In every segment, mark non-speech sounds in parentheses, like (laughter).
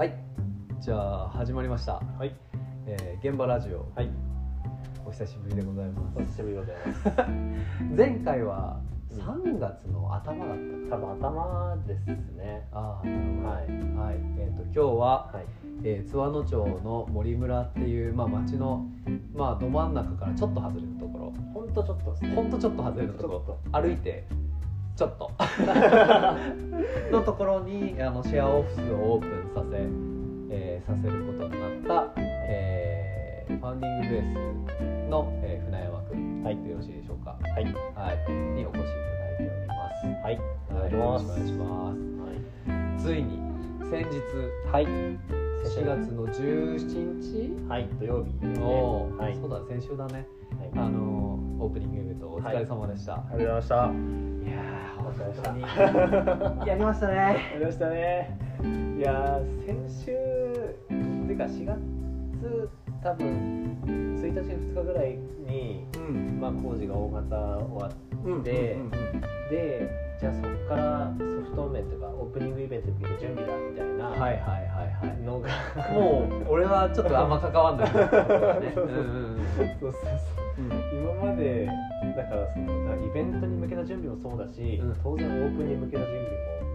はい。じゃあ始まりました、はい、えー現場ラジオ。はい、お久しぶりでございまお久しぶりでございます。す (laughs) 前回は3月の頭だった。か多分頭ですね。ああなるほどはい、はい、えー、と今日は、はい、えー津和野町の森村っていう、まあ、町の、まあ、ど真ん中からちょっと外れたところ。ほんとちょっとですね。ほんとちょっと外れたところ。歩いてちょっと。(laughs) のところにあのシェアオフィスをオープンさせ、えーさせることになった、えーファウンディングベースの、えー船山君はい。でよろしいでしょうか、はい、はい、にお越しいただいております。はい、お願いしよろ。しくお願いします。ついに先日はい、4月の17日はい、土曜日。ね。おー。はい、そうだ先週だね。はい、あのオープニングイベントお疲れ様でした、ありがとうございました。い、やーお疲れ様で本当に。(laughs) やりましたね。やりましたね。いやー、先週、てか4月多分1日2日ぐらいに、うん。まあ工事が大型終わっうんでうんうんで、じゃあそこからソフト面というかオープニングイベントに向けて準備だみたいな。はいはいはいはい。のがもう俺はちょっとあんま関わんないねそ (laughs) うそううんうんうん。そう今までだからそのイベントに向けた準備もそうだし、うん。当然オープンに向けた準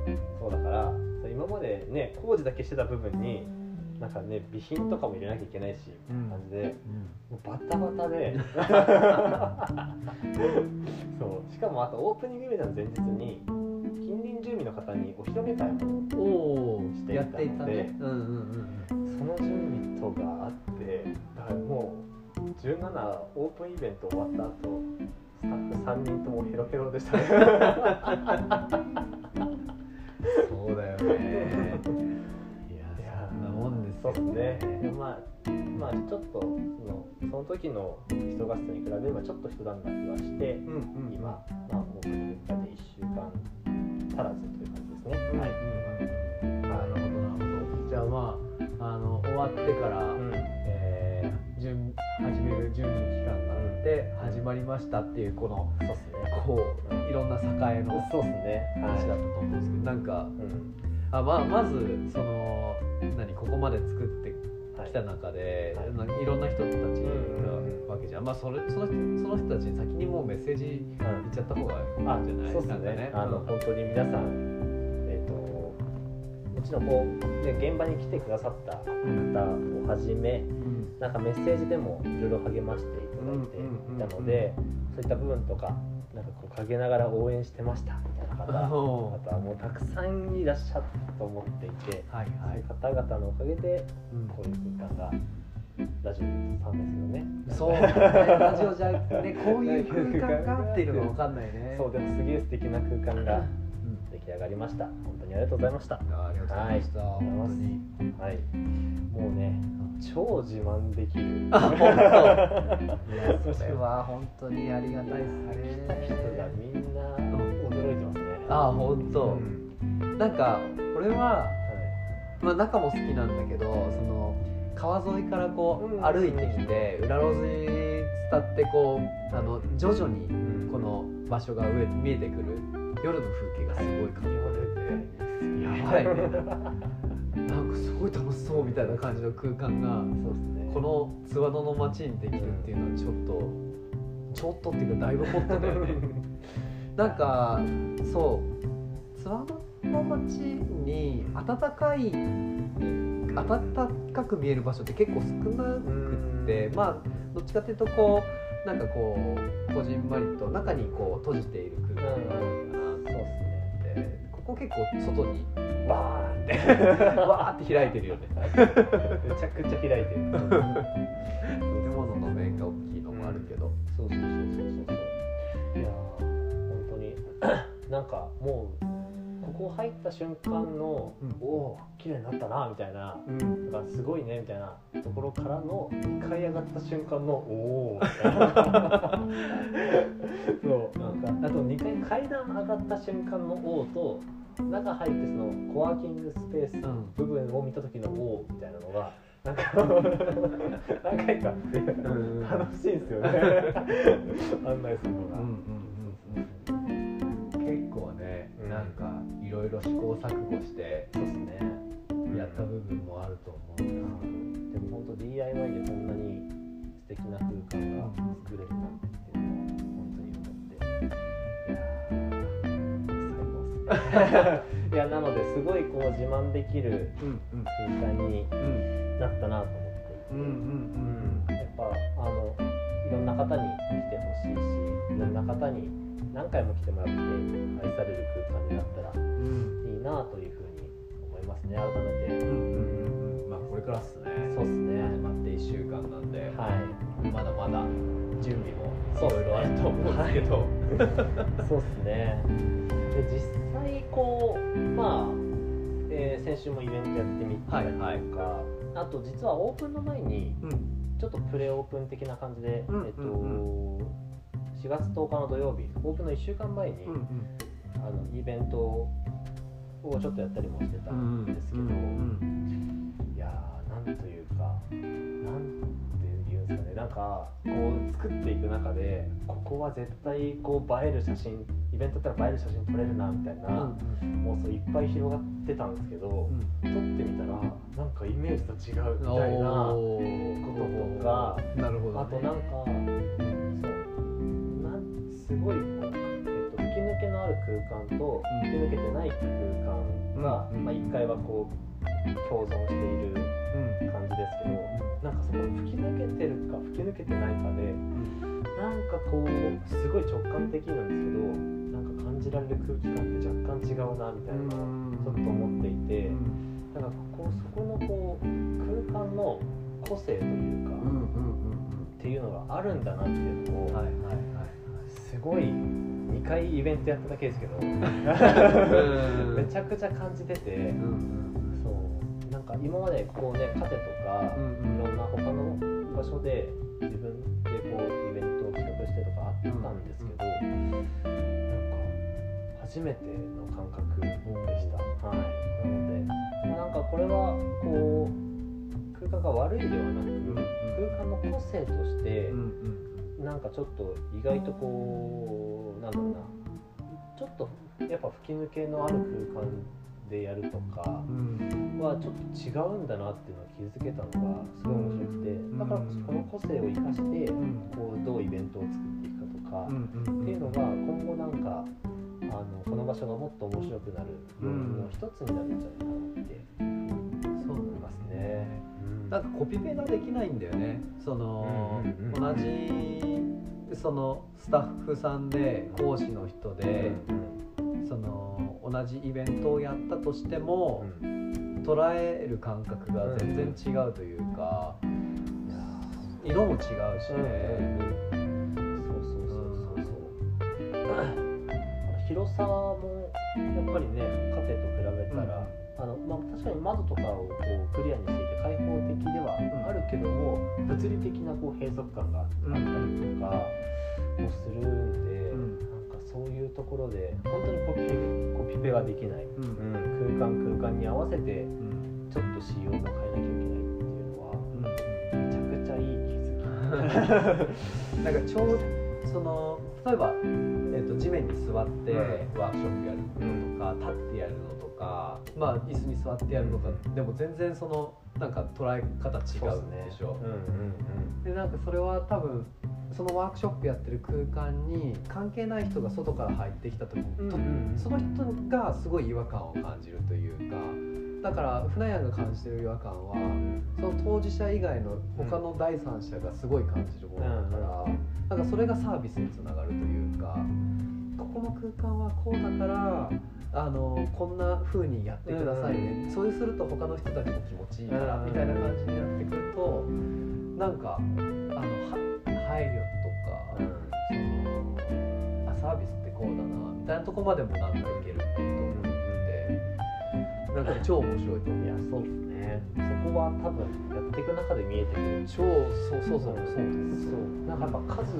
備もそうだ今までね工事だけしてた部分になんかね備品とかも入れなきゃいけないし、うん。感じで。もうバタバタで。(laughs) そう。しかもあとオープニングイベントの前日に近隣住民の方にお披露目会もおおしていたのでその準備とがあってだからもう17オープンイベント終わった後スタッフ3人ともヘロヘロでしたね (laughs) そうよですねまあまあちょっとそのその時の人がすに比べればちょっと一段落はしてうんうん今、まあ、オープニング会で1週間足らずという感じですね、うんはい、うんなるほどなるほど。じゃあまああの終わってから、うん。えー準始める準備期間があって始まりましたっていうこのそうですね。こういろんな栄のそうですね。は話だったと思うんですけどなんかい、うん。あまあまずその何ここまで作ってはいきた中で、はい。いろんな人たちうんなわけじゃん、まあそれその人その人たちに先にもうメッセージ言っちゃった方がいいんじゃあない？ですかね。あの、うん。本当に皆さんえっ、ともちろんこう、ね、現場に来てくださった方をはじめうん。なんかメッセージでもいろいろ励ましていただいていたので、そういった部分とかなんかこう陰ながら応援してましたみたいな方あおとはもうたくさんいらっしゃったと思っていて、はいはい。そういう方々のおかげでうん。こういう空間がラジオさんですよね。そう。だ (laughs) ねラジオじゃねこういう空間がっていうのが分かんないね。そうでもすげえ素敵な空間がうん出来上がりました。本当にありがとうございました。あありがとうございました、はい本当にはい。もうね、超自慢できる。あ (laughs) 本当いやそれは本当にありがたいです来た人ねがみんな驚いてますね。あ本当、うんなんか俺は、はまあ、中も好きなんだけどその川沿いからこううん歩いてきて裏路地伝ってこうあの徐々にい。この場所が上見えてくる夜の風景がすごい感じてて。やばいね。なんかすごい楽しそうみたいな感じの空間がそうですね。この津和野の町にできるっていうのはちょっとちょっとっていうかだいぶホットだよねなんかそう。津和野の町に暖かい暖かく見える場所って結構少なくってまあどっちかっていうとこうなんかこうこじんまりと中にこう閉じている空間。がそうですね。でここ結構外にバーンってわーって開いてるよねめちゃくちゃ開いてる。建物の面が大きいのもあるけど、そうそうそうそうそう。いやー本当に (clears throat) なんかもうここ入った瞬間の、うん。おお綺麗になったなみたいな。うん、すごいねみたいなところからの2階上がった瞬間のおおみたいなそう。なんかあと2階階段上がった瞬間のおおと中入ってそのコワーキングスペースうん。部分を見た時のおおみたいなのがなんか (laughs) 何回かあってん。楽しいんですよね。(laughs) 案内するのが、うん結構ね、うん。なんかいろいろ試行錯誤してそうですね。うんやった部分もあると思うな、でも本当 DIY でこんなに素敵な空間が作れるなんてっていうのは本当に思って。いやー最高っす。ね (laughs) いやなのですごいこう自慢できるうん空間にうんなったなと思って。いて、うんうん。やっぱあのいろんな方に来てほしいしいろんな方に何回も来てもらって愛される空間になったらうん。いいなというふうに思いますね改めて、うんうんうんまあこれからっすね。そうっすね。始まって1週間なんで、はい。まだまだ準備もいろいろあると思うんですけど、そうですね。で実際こうまあ、えー先週もイベントやってみたりとか、はいあと実はオープンの前にうん。ちょっとプレオープン的な感じで、うんえっとうん4月10日の土曜日オープンの1週間前に、うんあのイベントをちょっとやったりもしてたうんんですけど、いやーなんというかなんていうんですかねなんかこう作っていく中でここは絶対こう映える写真イベントだったら映える写真撮れるなみたいな妄想いっぱい広がってたんですけど、撮ってみたらなんかイメージと違うみたいなおこととかなるほど、ね、あとなんかすごいこう、えっと、吹き抜けのある空間とうん。吹き抜けてない空間が、うん。まあ、1階はこう共存しているうん。感じですけどなんかそこ吹き抜けてるか吹き抜けてないかでなんかこうすごい直感的なんですけどなんか感じられる空気感って若干違うなみたいなちょっと思っていてだからここそこのこう空間の個性というか、っていうのがあるんだなっていうのを、うんはいはいはいすごい2回イベントやっただけですけど。めはいちゃくちゃ感じてて。うんうんそう。なんか今までこうねカテとか、うんうん。いろんな他の場所で自分でこうイベントを企画してとかあったんですけど、なんか初めての感覚でした、はい。なのでなんかこれはこう空間が悪いではなく、空間の個性として、うんなんかちょっと意外とこうなんだろうな。ちょっとやっぱ吹き抜けのある空間でやるとかうん。はちょっと違うんだなっていうのを気づけたのがすごい面白くて。だからこの個性を生かしてん。こうどうイベントを作っていくかとかっていうのが今後なんかあのこの場所がもっと面白くなる要因の一つになるんじゃないかなってそう思いますね。なんかコピペができないんだよね。その、うんうんうん同じそのスタッフさんで講師の人で、その同じイベントをやったとしても、捉える感覚が全然違うというか、色も違うしね、そうそうそうそうそう。広さもやっぱりねカテと比べたら、あのまあ、確かに窓とかをこうクリアにしていて開放的ではあるけども、物理的なこう閉塞感があったりとかもするんで、うん。なんかそういうところで本当にコピコピペができない、うん。うん空間空間に合わせてうんちょっと仕様も変えなきゃいけないっていうのはめちゃくちゃいい気づき。なんかちょうその例えば、えー、と地面に座ってワークショップやるのとか、立ってやるのとか、まあ、椅子に座ってやるのか、でも全然そのなんか捉え方違うんでしょ。でなんかそれは多分そのワークショップやってる空間に関係ない人が外から入ってきた時その人がすごい違和感を感じるというかだから船屋が感じてる違和感はその当事者以外の他の第三者がすごい感じるものだから、なんかそれがサービスにつながるというかここの空間はこうだからあのこんな風にやってくださいね、そうすると他の人たちも気持ちいいから、うん。みたいな感じになってくるとなんかあのは配慮とか、そのあサービスってこうだなみたいなとこまでもなんかいけると思ってなんか超面白いと思ういやそうです。ねそこは多分やっていく中で見えてくる。超そうそうそうそう。ですそう。なんかやっぱ数を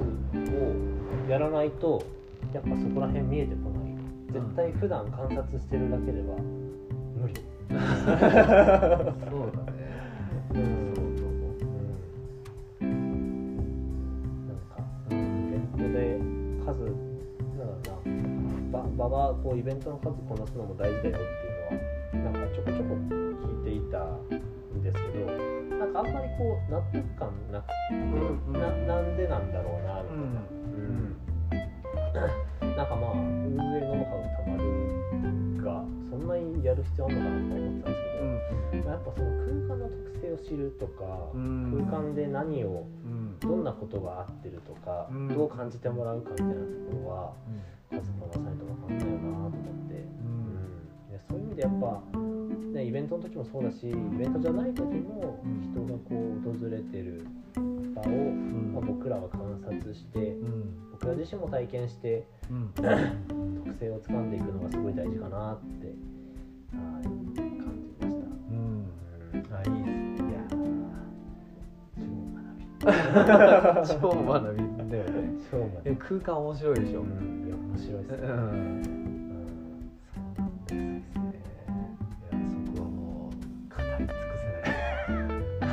やらないとやっぱそこら辺見えてこない絶対普段観察してるだけでは無理。そう。だねう。ん。そう。と思なんかイベントで数なんだろう。な場がこう。イベントの数こなすのも大事だよっていう。のはなんかちょこちょこ聞いていたんですけどなんかあんまりこう。納得感なくて、う。んななんでなんだろう。なみたいな、う。んなんかまあ運営ノウハウたまるがそんなにやる必要あるのかなと思ってたんですけど、まあやっぱその空間の特性を知るとか、うん。空間で何をうん。どんなことが合ってるとか、うん。どう感じてもらうかみたいなところは数こなさないと分かんないよなと思って、うん、でそういう意味でやっぱ、ね、イベントの時もそうだしイベントじゃない時もうん。人がこう訪れてる場を、うん。まあ、僕らは観察してうん僕ら自身も体験してうん。特性をつかんでいくのがすごい大事かなってはい。感じました。うんうんあいいですいやー超学び。超学び。だよね超学び。え空間面白いでしょ、うん。いや面白いですね、うん。うんそうなんですね。いやそこはもう語り尽くせな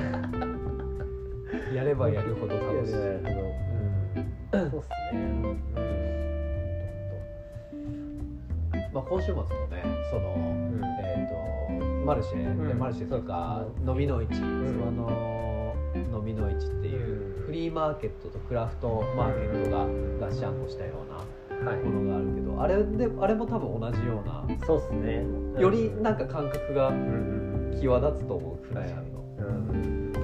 い。(laughs) やればやるほど楽しいそうっすね。まあ、今週末もねその、うん。えー、とマルシェ、うん。マルシェとかそう飲みの市ん。諏訪の飲みの市っていううん。フリーマーケットとクラフトマーケットがガッシャンコしたようなはい。ものがあるけどあれであれも多分同じようなそうっすね。よりなんか感覚がうんうん。際立つと思うフラヤンの。うん。あ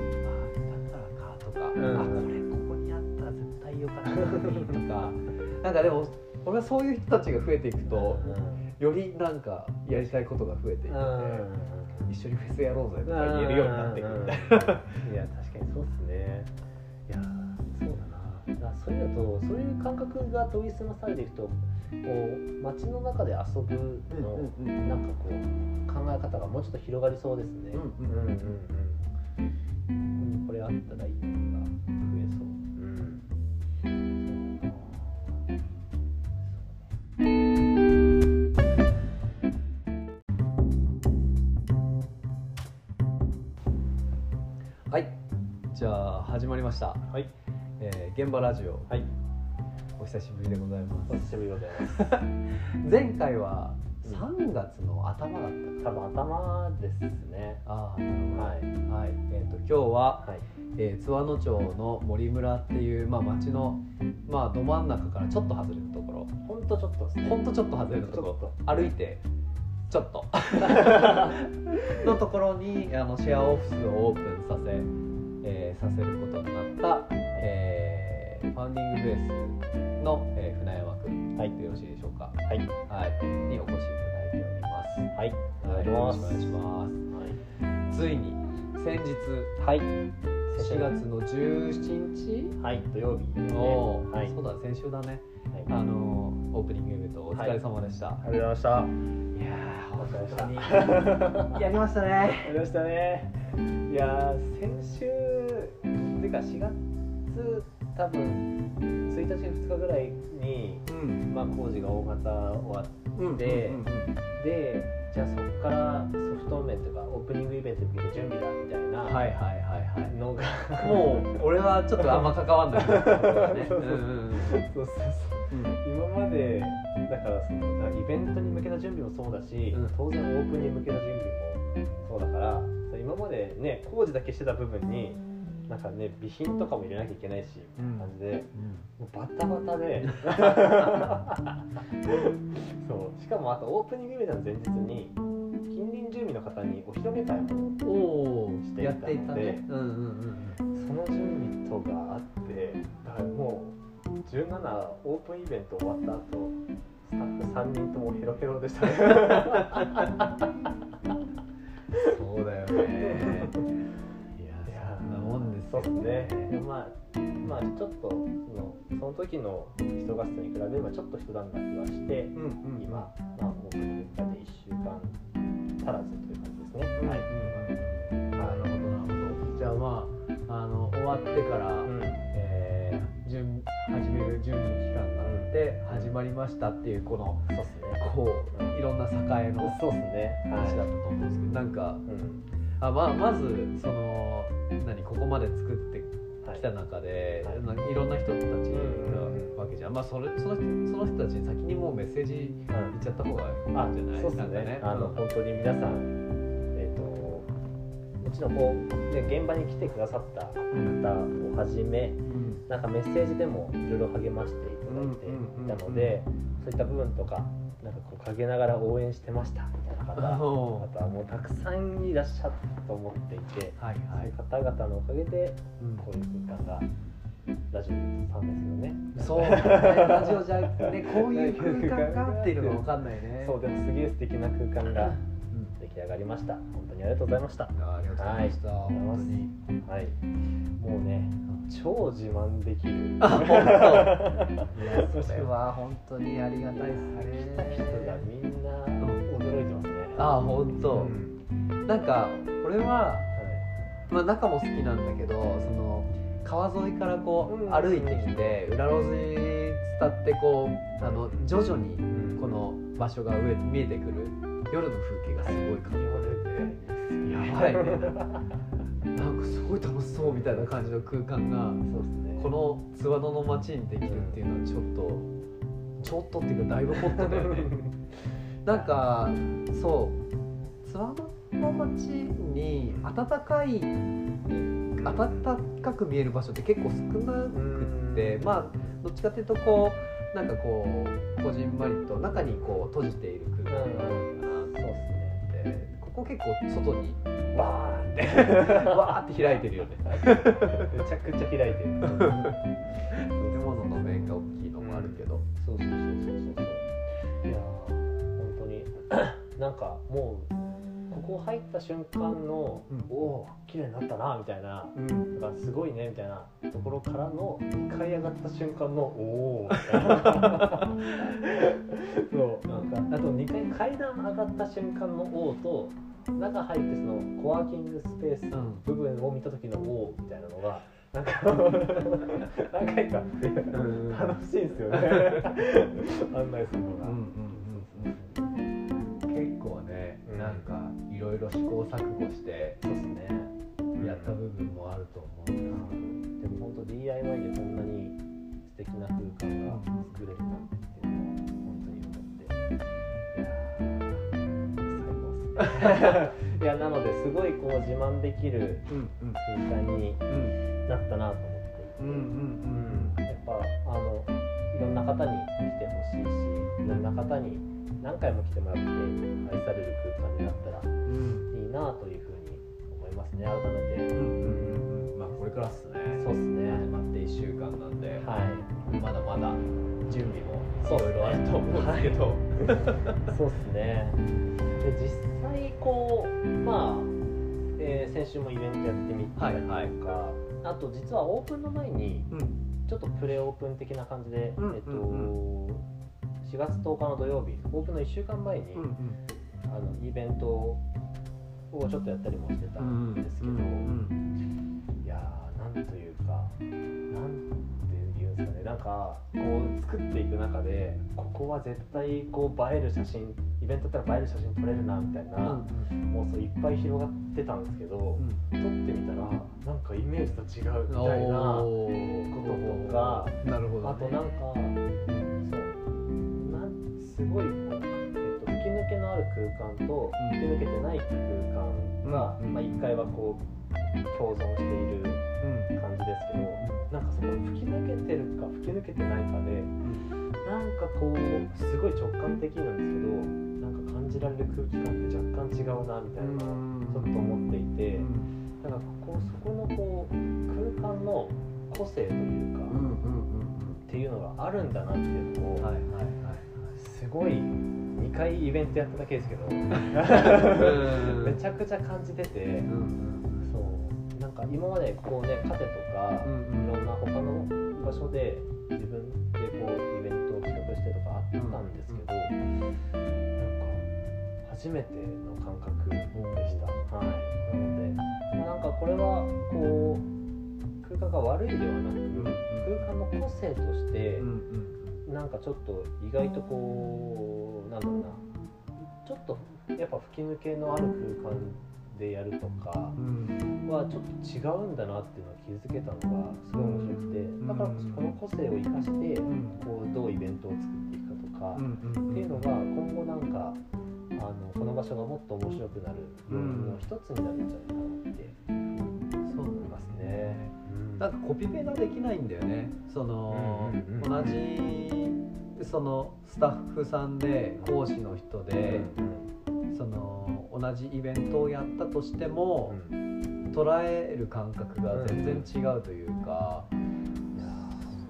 だからかとか、うん。あこれとかなんかでも俺はそういう人たちが増えていくとよりなんかやりたいことが増えていくので、一緒にフェスやろうぜとか言えるようになっていくみたいな。いや確かにそうっすねいやそうだなだそういうのとそういう感覚が研ぎ澄まされていくとこう街の中で遊ぶの、うんうんうんなんかこう考え方がもうちょっと広がりそうですね。うんうんうんうんうんこれあったらいいのが増えそう。はい。じゃあ始まりました、はい。えー現場ラジオ。はい。お久しぶりでございます。お久しぶりでございます。(laughs) 前回はうん。3月の頭だった。か多分頭ですね。ああなるほどはい。はい。えー、と今日は、はい。えー津和野町の森村っていう、まあ、町の、まあ、ど真ん中からちょっと外れたところ。ほんとちょっとですね。ほんとちょっと外れたとこちょっと。ろ歩いてちょっと。(laughs) のところにあのシェアオフィスをオープンさせ、えーさせることになった、えーファウンディングベースの、えー船山君、はいでよろしいでしょうか、はい。はい、にお越しいただいております。はい。お願いしよろます。しくお願いします。ついに先日はい。4月の17日はい。土曜日ね。はい。そうだ先週だねはいあのオープニングイベントお疲れ様でした、ありがとうございました。い、やお疲れ様でした本当にやりましたねやりましたね。いやー先週ていうか4月多分1日2日ぐらいにうん。まあ工事が大型終わっうんでうんうんてじゃあそこからソフト面とかオープニングイベントに向けて準備だみたいなはいはいはいはいのが、もう俺はちょっとあんま関わんない。(laughs) ねそうそう。そうそう今までだからそのイベントに向けた準備もそうだし、うん。当然オープンに向けた準備もそうだから今までね工事だけしてた部分になんかね備品とかも入れなきゃいけないし、うん。感じでもうバタバタで。(laughs) そう。しかもあとオープニングイベントの前日に近隣住民の方にお披露目会もしていたのでその準備とがあってだからもう17オープンイベント終わった後スタッフ3人ともヘロヘロでしたね (laughs) ねいやいやそんなもんですそうよですね。でもまあまあちょっとそのその時の人合戦に比べればちょっと一段落はしてうんうん。今、まあ、オープニング会で1週間足らずという感じですね、はい。うんなるほどなるほど。じゃあまああの終わってから、うん。えー準始める準備期間があって始まりましたっていうこのそうですね。こういろんな栄のそうですね。話だったと思うんですけどなんかうんあまあまずその何ここまで作ってはい。きた中で、はい。いろんな人たちうんうんなわけじゃん、まあそれその人その人たちに先にもうメッセージ言っちゃった方がいいんじゃない？ですかね。あのうん。本当に皆さんえっ、ともちろんこう、ね、現場に来てくださった方をはじめなんかメッセージでもいろいろ励ましていただいていたので、そういった部分とかなんかこう陰ながら応援してましたみたいな方あとはもうたくさんいらっしゃったと思っていて、はいはい、そういう方々のおかげでこういう空間がラジオさんですよね。そう、ね、ラジオじゃねこういう空間がっていうのが分かんないね。(laughs) そうでもすげえ素敵な空間が出来上がりました。本当にありがとうございました。ありがとうございました。はい、本当にはいもうね超自慢できる。あ本当。いやそれは本当にありがたいですね。来た人がみんな驚いてますね。あ本当。うん、なんか俺は、はい、まあ中も好きなんだけどその。川沿いからこう歩いてきて裏路地伝ってこうあの徐々にこの場所が上見えてくる夜の風景がすごい感じられてやばいね。なんかすごい楽しそうみたいな感じの空間がね、この津和野の街にできるっていうのはちょっとちょっとっていうかだいぶホットだよねなんかそう。津和野の街に暖かい暖かく見える場所って結構少なくってまあどっちかっていうとこうなんかこうこじんまりと中にこう閉じている空間。がここ結構外にバーンって (laughs) バーって開いてるよね。めちゃくちゃ開いてる。建物の面が大きいのもあるけど、そうそうそうそうそう。いや本当に。(clears throat) なんかもうここ入った瞬間の、うん、おお綺麗になったなみたいな、うん、かすごいねみたいなところからの2階上がった瞬間のおお (laughs) そう。なん。かあと2階階段上がった瞬間のおおと中入ってそのコワーキングスペース部分を見た時のおおみたいなのが。なんか (laughs) 何回かって楽しいんですよね。(laughs) 案内するのが。うんうんろいろ試行錯誤してそうですね。やった部分もあると思うな、うん、でも本当 DIY でこんなに素敵な空間が作れるなんてっていうのは本当に思って。いや最高っす。ね (laughs) いやなのですごいこう自慢できる空間になったなと思っていて、うん。うんうん、やっぱあのいろんな方に来てほしいしいろんな方に何回も来てもらって愛される空間になったらいいなというふうに思いますね改めて、うんうんうん、まあこれからっすね。そうっすね。始まって1週間なんで、はい、まだまだ準備もいろいろあると思うんですけど。そうっすね。で実際こうまあ、えー、先週もイベントやってみたりとか、はいはい、あと実はオープンの前に、うん、ちょっとプレオープン的な感じで、うん、えっと、うんうん4月10日の土曜日オープンの1週間前に、うんうん、あのイベントをちょっとやったりもしてたんですけど、うんうん、いやーなんというかなんていうんですかねなんかこう作っていく中でここは絶対こう映える写真イベントだったら映える写真撮れるなみたいな妄想いっぱい広がってたんですけど、うん、撮ってみたらなんかイメージと違うみたいなこととかなるほど、ね、あとなんかすごい、えっと、吹き抜けのある空間と吹き抜けてない空間が、うん、まあ、1階はこう共存している感じですけど、なんかそこ吹き抜けてるか吹き抜けてないかで、なんかこうすごい直感的なんですけどなんか感じられる空気感って若干違うなみたいなのをちょっと思っていて、だからここそこのこう空間の個性というか、っていうのがあるんだなっていうのを、はいはいはいすごい2回イベントやっただけですけど。めちゃくちゃ感じてて、うん、そう。なんか今までこうねカフェとか、いろんな他の場所で自分でこうイベントを企画してとかあったんですけど、うんなんか初めての感覚でした、はい、なので、まあ、なんかこれはこう空間が悪いではなく、空間の個性として、うんうんなんかちょっと意外とこうなんだろうな。ちょっとやっぱ吹き抜けのある空間でやるとかはちょっと違うんだなっていうのを気づけたのがすごい面白くて。だからこの個性を生かしてこうどうイベントを作っていくかとかっていうのが今後なんかああのこの場所がもっと面白くなる要因の一つになるんじゃないかなってそう思いますね。なんかコピペができないんだよね。その、うんうんうん同じそのスタッフさんで講師の人で、その同じイベントをやったとしても、捉える感覚が全然違うというか、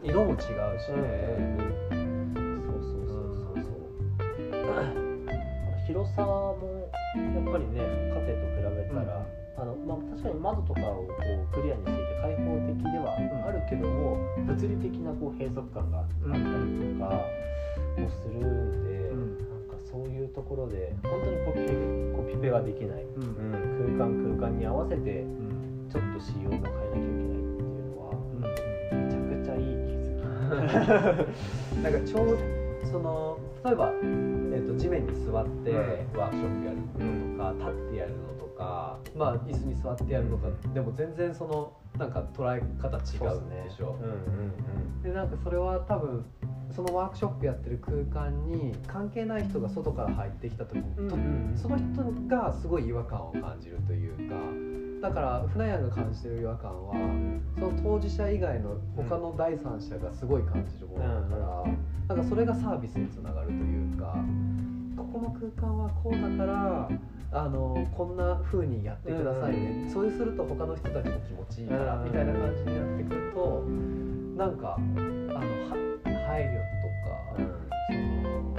色も違うしね、そうそうそうそうそう。(laughs) 広さもやっぱりねカフェと比べたら、あのまあ確かに窓とかをこうクリアにしていて開放的ではあるけども、物理的なこう閉塞感があったりとかもするんで、うんなんかそういうところで本当にコピペコピペができない、うんうん空間空間に合わせてうんちょっと仕様も変えなきゃいけないっていうのはめちゃくちゃいい気づき。(laughs) なんかちょうその例えば、えー、と地面に座ってワークショップやるのとか、立ってやるのとかまあ椅子に座ってやるのかでも全然そのなんか捉え方違うでしょ。うんうんでなんかそれは多分そのワークショップやってる空間に関係ない人が外から入ってきた時に、とその人がすごい違和感を感じるというかだから船屋が感じてる違和感はその当事者以外の他の第三者がすごい感じるものだから、なんかそれがサービスにつながるというかここの空間はこうだからあのこんな風にやってくださいね、そうすると他の人たちも気持ちいいから、うんみたいな感じになってくるとなんかあのは配慮とか、その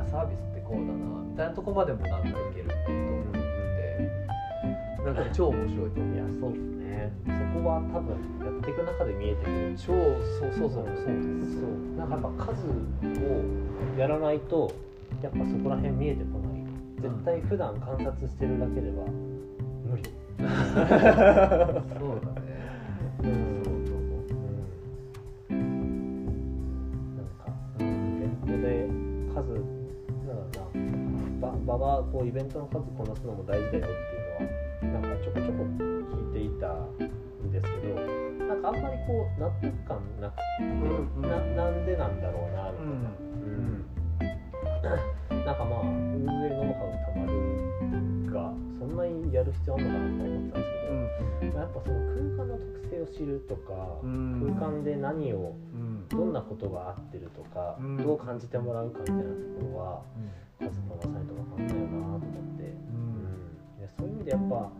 あサービスってこうだなみたいなとこまでもなんかいけると思ってなんか超面白いと思ういやそうです。ねそこは多分やっていく中で見えてくる。超そうそうそう。そうです。そう。なんかやっぱ数をやらないとやっぱそこら辺見えてこない絶対普段観察してるだけでは無理。そうだね。うん。そうなんかイベントで数なんだろうな場場がこうイベントの数こなすのも大事だよっていうのはなんかちょこちょこ聞いていたんですけどなんかあんまりこう納得感なくて、うん。ななんでなんだろうなみたいな、うんなんかまあ運営ノウハウたまるがそんなにやる必要あるのかなと思ってたんですけど、やっぱその空間の特性を知るとか、うん。空間で何をうん。どんなことが合ってるとか、うん。どう感じてもらうかみたいなところは数こなさないと分かんないよなと思って、そういう意味でやっぱ、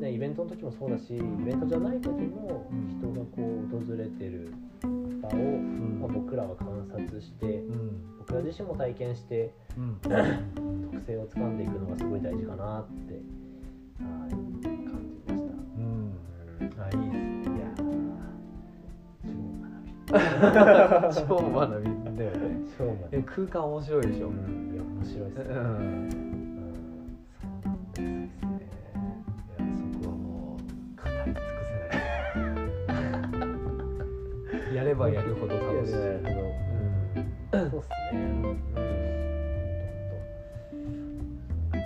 ね、イベントの時もそうだしイベントじゃない時もうん人がこう訪れてる場を、まあ、僕らは観察してうん。僕ら自身も体験してうん。特性をつかんでいくのがすごい大事かなってはい感じました。うあいい。ですいやー (laughs) 超学び。超学び。だよね超学び。え空間面白いでしょ、うんいや面白いですね、うんやればやるほど楽しい。やればやるほどそうっすね。うん。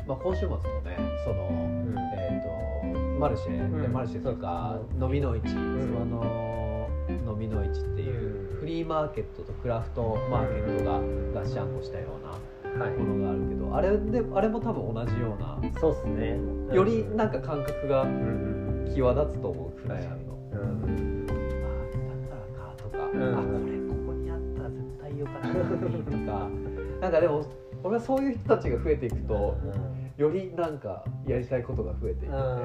まあ、今週末もねその、ん。えー、とマルシェ、でうん。マルシェとかそう飲みの市、んその飲みの市っていううん。フリーマーケットとクラフトマーケットがガッシャンコしたようなはい。ものがあるけど、あれであれも多分同じようなそうっすね。よりなんか感覚がうんうん際立つと思うフライヤーの。うんうん。あこれここにあったら絶対よかったとか。なんかでも俺はそういう人たちが増えていくとよりなんかやりたいことが増えていくの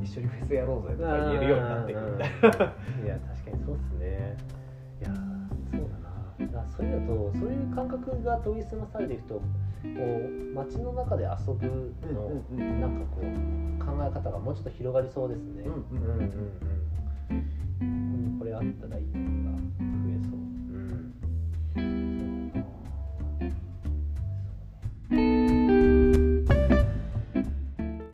で、一緒にフェスやろうぜとか言えるようになっていくみたいな。いや確かにそうっすね。いやそうだな。だそういうのとそういう感覚が研ぎ澄まされていくとこう街の中で遊ぶの、うんうんうん。なんかこう考え方がもうちょっと広がりそうですね。うんうんうんうん。うん。ここにこれあったらいい